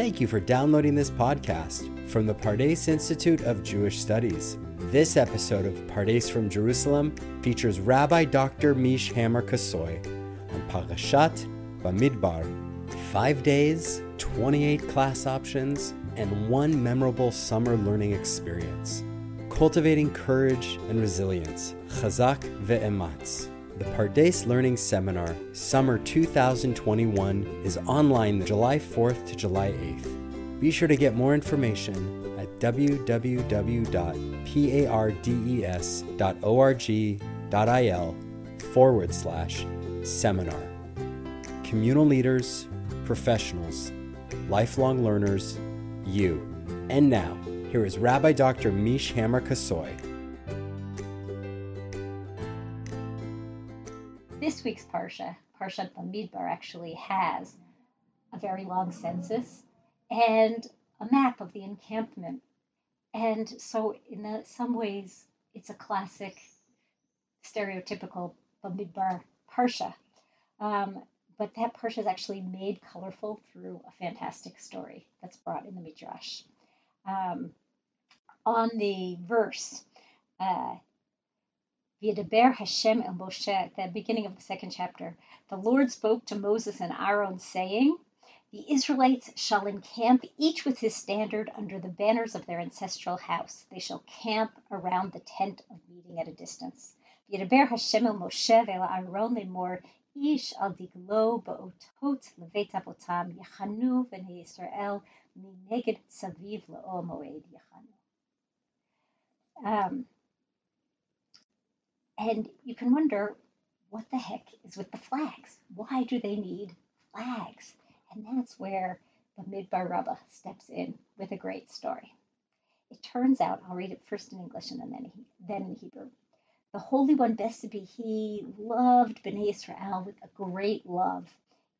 Thank you for downloading this podcast from the Pardes Institute of Jewish Studies. This episode of Pardes from Jerusalem features Rabbi Dr. Meesh Hammer-Kossoy on Parashat Bamidbar. Five days, 28 class options, and one memorable summer learning experience. Cultivating courage and resilience. Chazak ve'ematz. The Pardes Learning Seminar Summer 2021 is online July 4th to July 8th. Be sure to get more information at www.pardes.org.il forward slash seminar. Communal leaders, professionals, lifelong learners, you. And now, here is Rabbi Dr. Meesh Hammer-Kossoy. This week's Parsha, Parshat Bamidbar, actually has a very long census and a map of the encampment. And so, in some ways, it's a classic, stereotypical Bamidbar Parsha. Um, but that Parsha is actually made colorful through a fantastic story that's brought in the Midrash. Um, on the verse, uh, V'yedaber Hashem el Moshe, at the beginning of the second chapter, the Lord spoke to Moses and Aaron, saying, The Israelites shall encamp each with his standard under the banners of their ancestral house. They shall camp around the tent of meeting at a distance. V'yedaber Hashem el Moshe ve'el Aaron lemor, Ish al diglo ba'otot levet avotam yachanu v'nei Yisrael mineged saviv la'ol moed yachanu. Um, and you can wonder what the heck is with the flags? Why do they need flags? And that's where the Midbar Rabbah steps in with a great story. It turns out, I'll read it first in English and then, then in Hebrew. The Holy One, blessed be He, loved Bnei Israel with a great love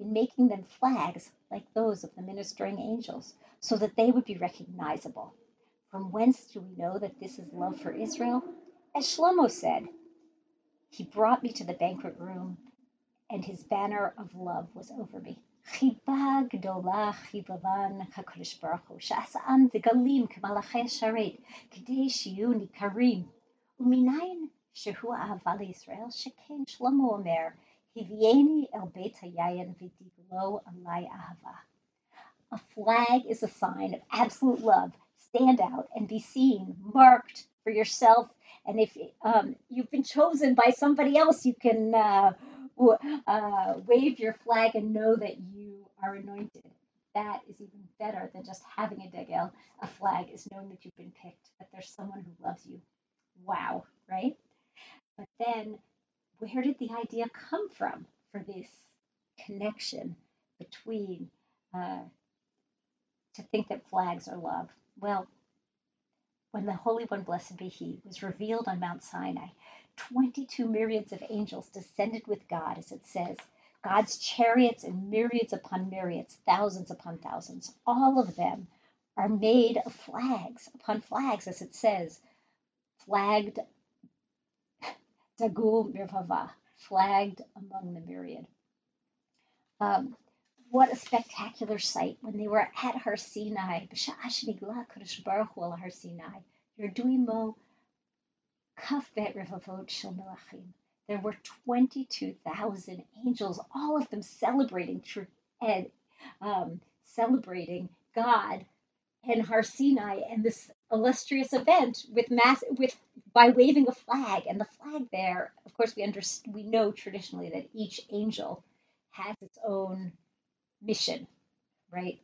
in making them flags like those of the ministering angels, so that they would be recognizable. From whence do we know that this is love for Israel? As Shlomo said, He brought me to the banquet room, and His banner of love was over me. חיבה גדולה חיבבן הקדוש ברוך הוא, שעשאם דגלים כמלאכי השרת, כדי שיהיו ניכרים. ומניין שהוא אהבה לישראל, שכן שלמה אומר, הביאני אל בית היין ודגלו עלי אהבה. A flag is a sign of absolute love. Stand out and be seen, marked for yourself. and if um, you've been chosen by somebody else, you can uh, uh, wave your flag and know that you are anointed. That is even better than just having a degel. A flag is knowing that you've been picked, that there's someone who loves you. Wow, right? But then, where did the idea come from for this connection between uh, to think that flags are love? Well, when the Holy One, blessed be He, was revealed on Mount Sinai, 22 myriads of angels descended with God, as it says. God's chariots and myriads upon myriads, thousands upon thousands, all of them are made of flags upon flags, as it says, flagged Dagul Mirvava, flagged among the myriad. Um, what a spectacular sight when they were at Har Sinai. There were 22,000 angels, all of them celebrating um, celebrating God and Har Sinai and this illustrious event with mass with by waving a flag. And the flag there of course we understand we know traditionally that each angel has its own mission right?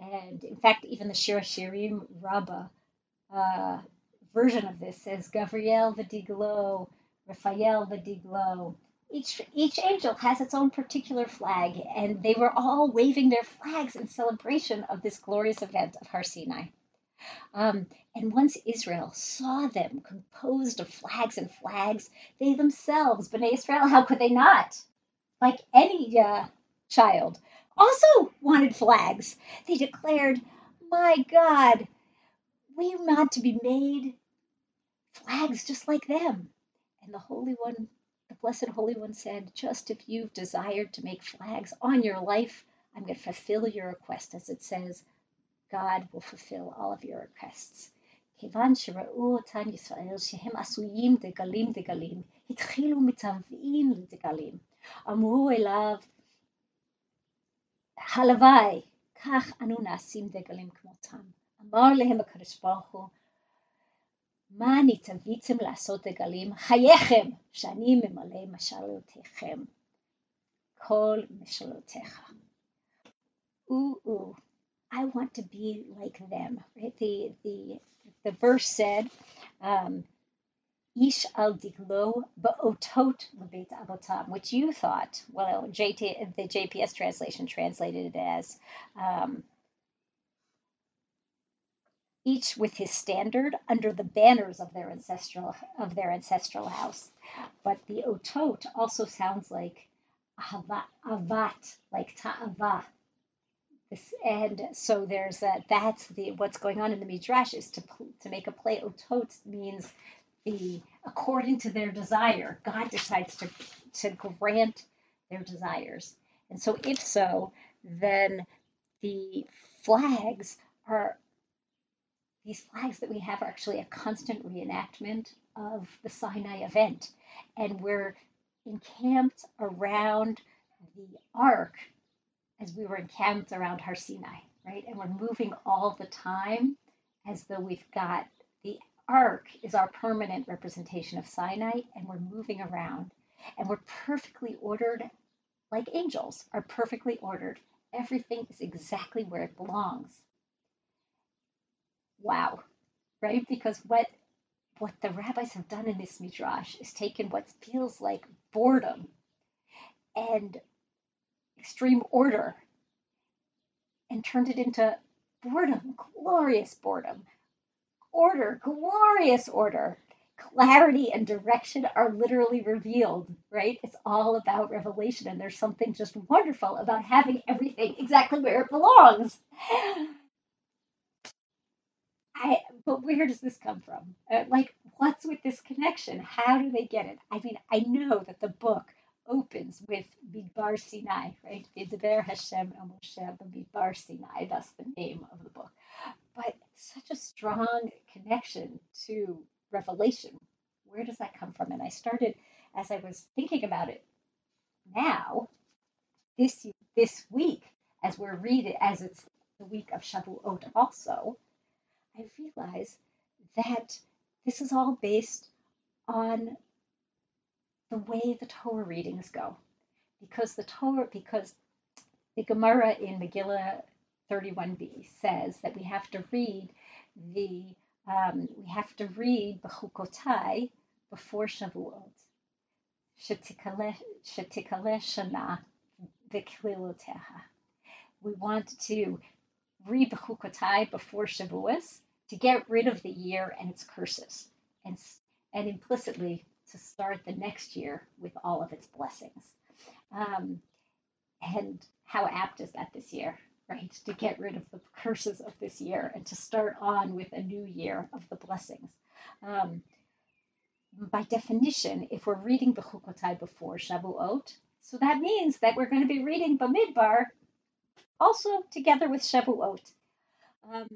And in fact even the Shir Shirim Rabbah uh, version of this says Gabriel Vidiglo Raphael Vidiglo. Each each angel has its own particular flag and they were all waving their flags in celebration of this glorious event of Har Sinai. Um, and once Israel saw them composed of flags and flags, they themselves, Bnei Israel, how could they not? Like any uh, child, also wanted flags. They declared, My God, we want to be made flags just like them. And the Holy One, the Blessed Holy One said, Just if you've desired to make flags on your life, I'm going to fulfill your request, as it says, God will fulfill all of your requests. כיוון שראו אותן ישראל שהם עשויים דגלים דגלים, התחילו מצווים לדגלים. אמרו אליו, הלוואי, כך אנו נעשים דגלים כמותם. אמר להם הקדוש ברוך הוא, מה נתביתם לעשות דגלים? חייכם, שאני ממלא משלותיכם. כל משלותיך. Ooh, ooh, I want to be like them. Right? The the the verse said, um, Ish al diglo ba'otot lebeit avotam, which you thought, well, JT, the JPS translation translated it as um, each with his standard under the banners of their ancestral of their ancestral house. But the otot also sounds like avat, like ta'ava. And so there's that. That's the what's going on in the midrash is to to make a play. Otot means according to their desire. God decides to to grant their desires, and so if so, then the flags are these flags that we have are actually a constant reenactment of the Sinai event. And we're encamped around the ark as we were encamped around Har Sinai, right? And we're moving all the time as though we've got the ark is our permanent representation of Sinai, and we're moving around. And we're perfectly ordered, like angels are perfectly ordered. Everything is exactly where it belongs wow, right? Because what what the rabbis have done in this midrash is taken what feels like boredom and extreme order and turned it into boredom, glorious boredom, order, glorious order. Clarity and direction are literally revealed, right? It's all about revelation, and there's something just wonderful about having everything exactly where it belongs. I, but where does this come from? Uh, like, what's with this connection? How do they get it? I mean, I know that the book opens with Midbar Sinai, right? Vidber Hashem El Moshe Midbar Sinai. That's the name of the book. But such a strong connection to Revelation. Where does that come from? And I started as I was thinking about it now, this this week, as we're reading, as it's the week of Shavuot also, I realize that this is all based on the way the Torah readings go. Because the Torah, because the Gemara in Megillah 31b says that we have to read the um, we have to read Bechukotai before Shavuot. Shetikale shana v'kliloteha. We want to read Bechukotai before Shavuos to get rid of the year and its curses, and, and implicitly to start the next year with all of its blessings. Um, and how apt is that this year, right? To get rid of the curses of this year and to start on with a new year of the blessings. Um, by definition, if we're reading Bechukotai before Shavuot, so that means that we're going to be reading Bamidbar also together with Shavuot. Um,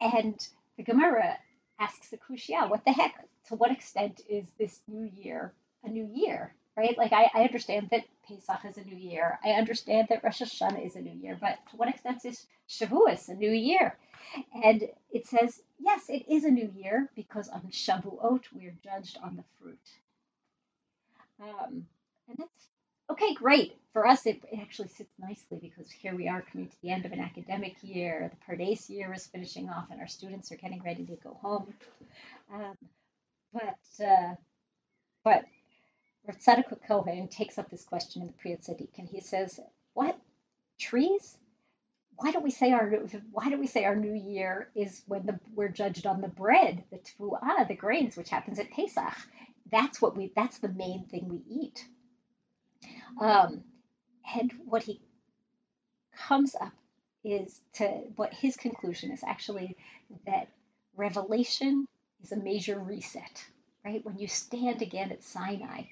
and the Gemara asks the Kushya, what the heck? To what extent is this new year a new year? Right? Like I, I understand that Pesach is a new year. I understand that Rosh Hashanah is a new year, but to what extent is Shavuos a new year? And it says, yes, it is a new year because on Shavuot we are judged on the fruit. Um, and that's okay, great. For us, it, it, actually sits nicely because here we are coming to the end of an academic year. The Pardes year is finishing off, and our students are getting ready to go home. Um, but uh, but Rav Tzadok Cohen takes up this question in the Pri Tzaddik, and he says, "What trees? Why don't we say our Why do we say our new year is when the, we're judged on the bread, the tefuah, the grains, which happens at Pesach? That's what we. That's the main thing we eat." Um, and what he comes up is to what his conclusion is actually that revelation is a major reset, right? When you stand again at Sinai,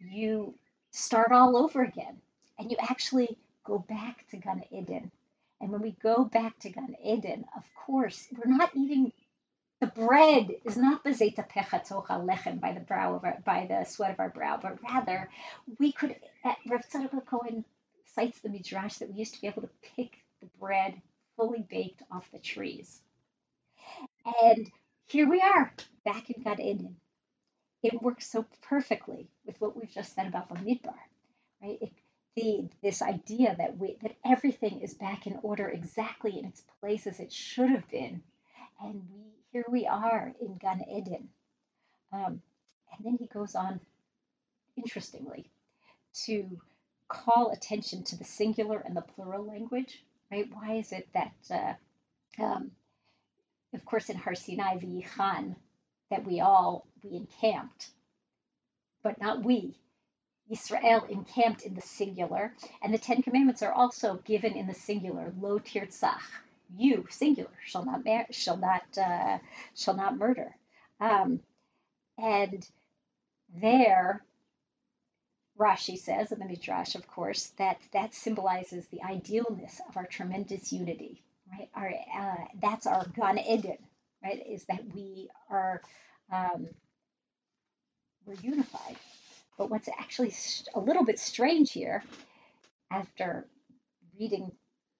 you start all over again and you actually go back to Gan Eden. And when we go back to Gan Eden, of course, we're not eating the bread is not the bezeta pechatocha lechem by the brow of our, by the sweat of our brow, but rather we could. Uh, Rav Tzadok Cohen cites the midrash that we used to be able to pick the bread fully baked off the trees, and here we are back in Gan Eden. It works so perfectly with what we've just said about Bamidbar, right? It, the this idea that we that everything is back in order exactly in its place as it should have been, and we here we are in Gan Eden. Um, and then he goes on, interestingly, to call attention to the singular and the plural language, right? Why is it that, uh, um, of course, in Har Sinai v'yichan, that we all, we encamped, but not we. Israel encamped in the singular, and the Ten Commandments are also given in the singular, lo tirtzach, you singular shall not mar- shall not uh, shall not murder. Um, and there Rashi says in the Midrash, of course, that that symbolizes the idealness of our tremendous unity, right? Our uh, that's our Gan Eden, right? Is that we are um, we're unified. But what's actually a little bit strange here, after reading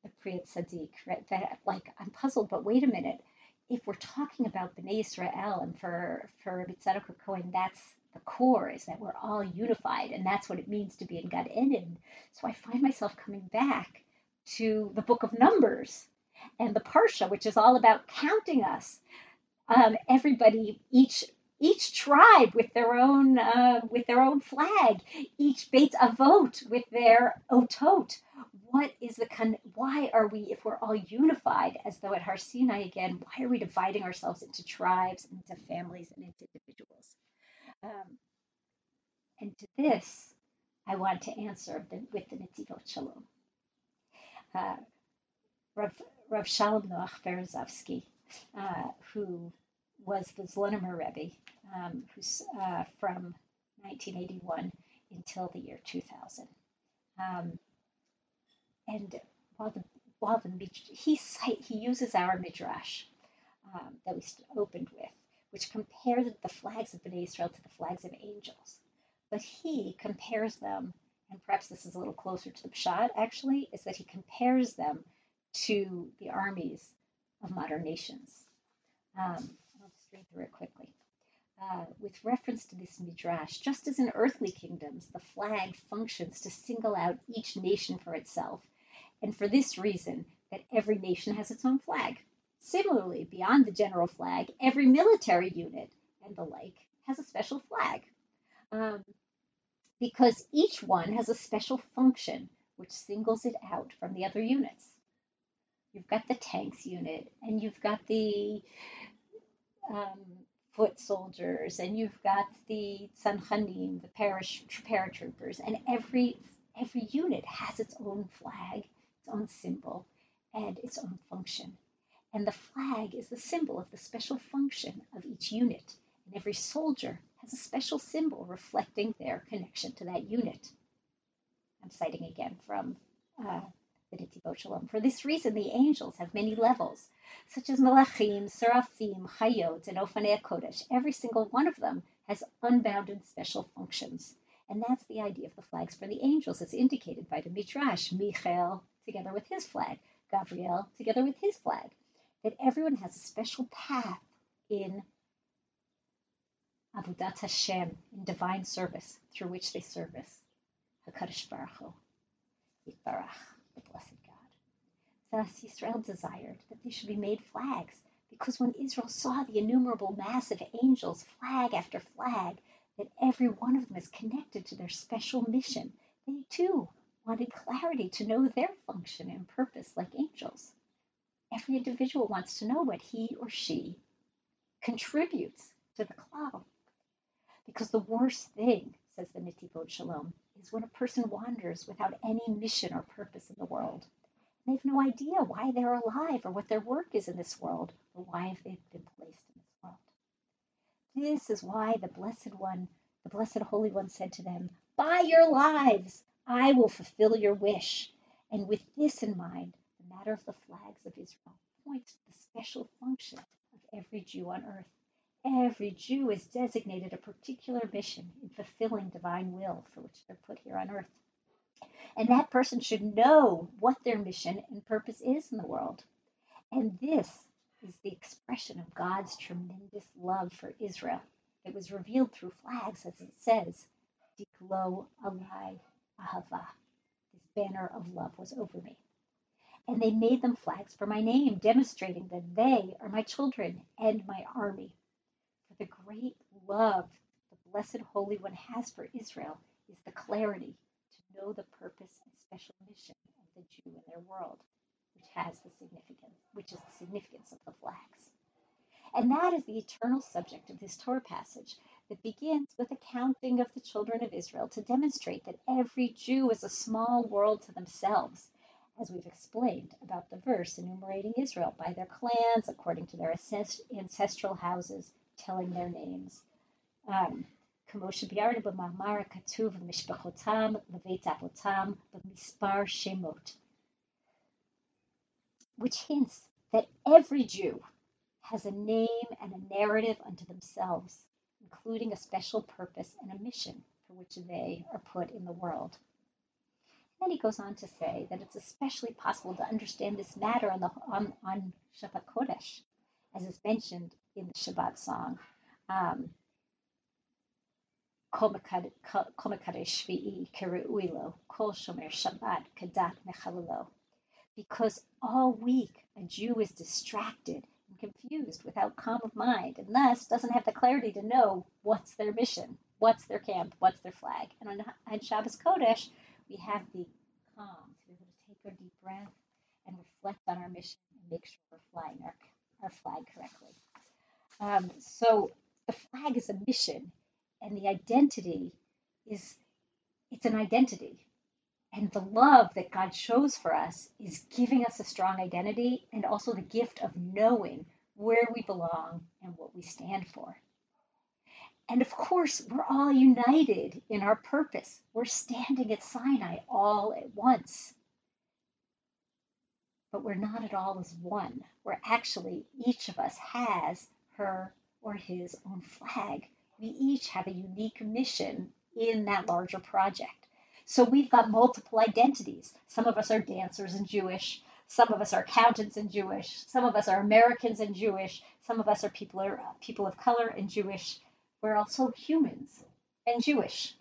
the Pri Tzaddik, right? That like I'm puzzled, but wait a minute. If we're talking about Bnei Israel and for for Rabbi Tzadok Cohen, that's the core is that we're all unified, and that's what it means to be in Gan Eden. So I find myself coming back to the Book of Numbers and the Parsha, which is all about counting us. Um, everybody, each each tribe with their own uh, with their own flag, each Beit Avot with their otot. What is the con- why are we if we're all unified as though at Har Sinai again? Why are we dividing ourselves into tribes, and into families, and into individuals? Um, and to this, I want to answer the, with the Netivot Shalom. Uh, Rav, Rav Shalom Noach Berezovsky, uh, who was the Slonimer Rebbe, um, who's uh, from 1981 until the year 2000. Um, and while the while the he he uses our midrash um, that we opened with, which compares the flags of Bnei Israel to the flags of angels, but he compares them, and perhaps this is a little closer to the Pshat actually, is that he compares them to the armies of modern nations. Um, I'll just read through it quickly. Uh, with reference to this midrash, just as in earthly kingdoms, the flag functions to single out each nation for itself, and for this reason, that every nation has its own flag. Similarly, beyond the general flag, every military unit and the like has a special flag. Um, because each one has a special function which singles it out from the other units. You've got the tanks unit, and you've got the um, foot soldiers, and you've got the tzanchanim, the parish paratroopers, and every every unit has its own flag, its own symbol, and its own function. And the flag is the symbol of the special function of each unit, and every soldier has a special symbol reflecting their connection to that unit. I'm citing again from uh, For this reason, the angels have many levels such as Malachim, Seraphim, Chayot, and Ofanei Kodesh. Every single one of them has unbounded special functions. And that's the idea of the flags for the angels, as indicated by the Midrash. Michael, together with his flag, Gabriel, together with his flag. That everyone has a special path in Avodat Hashem, in divine service, through which they service HaKadosh Baruch Hu, Yitbarach, the blessed Thus Israel desired that they should be made flags, because when Israel saw the innumerable mass of angels, flag after flag, that every one of them is connected to their special mission, they too wanted clarity to know their function and purpose like angels. Every individual wants to know what he or she contributes to the cloud. Because the worst thing, says the Netivot Shalom, is when a person wanders without any mission or purpose in the world. They have no idea why they're alive or what their work is in this world or why they've been placed in this world. This is why the Blessed One, the Blessed Holy One said to them, By your lives, I will fulfill your wish. And with this in mind, the matter of the flags of Israel points to the special function of every Jew on earth. Every Jew is designated a particular mission in fulfilling divine will for which they're put here on earth. And that person should know what their mission and purpose is in the world. And this is the expression of God's tremendous love for Israel. It was revealed through flags, as it says, Diglo Alai Ahava. This banner of love was over me. And they made them flags for my name, demonstrating that they are my children and my army. The great love the Blessed Holy One has for Israel is the clarity to know the purpose and special mission of the Jew in their world which has the significance, which is the significance of the flags. And that is the eternal subject of this Torah passage that begins with a counting of the children of Israel to demonstrate that every Jew is a small world to themselves, as we've explained about the verse enumerating Israel by their clans, according to their ancestral houses, telling their names. Um, כמו שביארנו במאמר הכתוב משפחותם לבית אבותם במספר שמות which hints that every Jew has a name and a narrative unto themselves, including a special purpose and a mission for which they are put in the world. And then he goes on to say that it's especially possible to understand this matter on, the, on, on Shabbat Kodesh, as is mentioned in the Shabbat song. Um, Kol Shomer Shabbat Mechalalo because all week a Jew is distracted and confused without calm of mind and thus doesn't have the clarity to know what's their mission, what's their camp, what's their flag. And on, on Shabbos Kodesh, we have the calm to be able to take a deep breath and reflect on our mission and make sure we're flying our, our flag correctly. Um, so the flag is a mission and the identity is it's an identity and the love that God shows for us is giving us a strong identity and also the gift of knowing where we belong and what we stand for. And of course, we're all united in our purpose. We're standing at Sinai all at once. But we're not at all as one. We're actually, each of us has her or his own flag. We each have a unique mission in that larger project. So we've got multiple identities. Some of us are dancers and Jewish. Some of us are accountants and Jewish. Some of us are Americans and Jewish. Some of us are people are uh, people of color and Jewish. We're also humans and Jewish.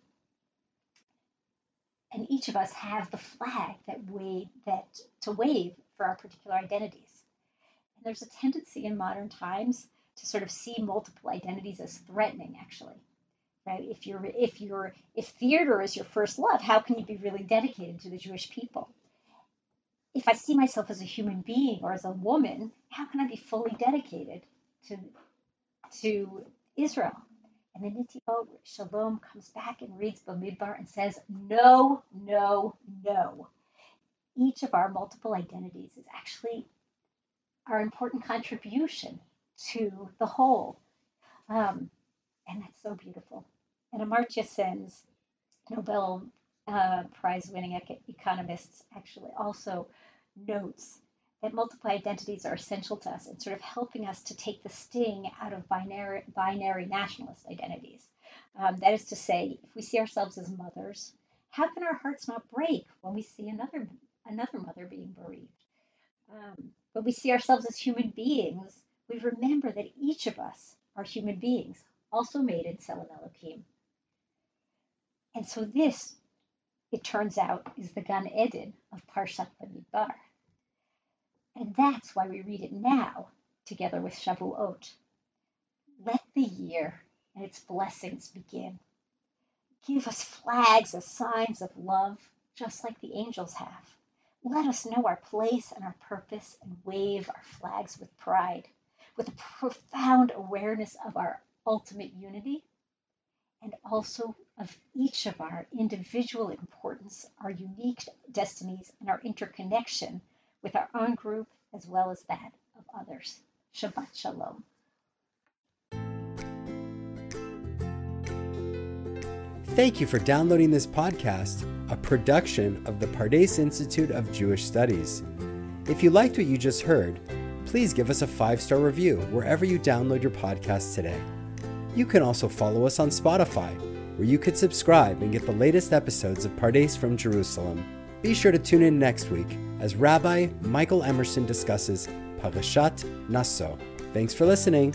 And each of us have the flag that wave that to wave for our particular identities. And there's a tendency in modern times to sort of see multiple identities as threatening, actually. Right? If you're if you're if theater is your first love, how can you be really dedicated to the Jewish people? If I see myself as a human being or as a woman, how can I be fully dedicated to to Israel? And then Netivot Shalom comes back and reads Bamidbar and says, No, no, no. Each of our multiple identities is actually our important contribution to the whole. Um, and that's so beautiful. And Amartya Sen's Nobel uh, Prize winning economists actually also notes that multiple identities are essential to us and sort of helping us to take the sting out of binary, binary nationalist identities. Um, that is to say, if we see ourselves as mothers, how can our hearts not break when we see another another mother being bereaved? Um, when we see ourselves as human beings, we remember that each of us are human beings, also made in Tselem Elohim. And so this, it turns out, is the Gan Eden of Parshat Bamidbar. And that's why we read it now together with Shavuot. Let the year and its blessings begin. Give us flags as signs of love, just like the angels have. Let us know our place and our purpose and wave our flags with pride, with a profound awareness of our ultimate unity and also of each of our individual importance, our unique destinies, and our interconnection with our own group as well as that of others. Shabbat Shalom. Thank you for downloading this podcast, a production of the Pardes Institute of Jewish Studies. If you liked what you just heard, please give us a five star review wherever you download your podcast today. You can also follow us on Spotify, where you could subscribe and get the latest episodes of Pardes from Jerusalem. Be sure to tune in next week as Rabbi Michael Emerson discusses Parashat Naso. Thanks for listening.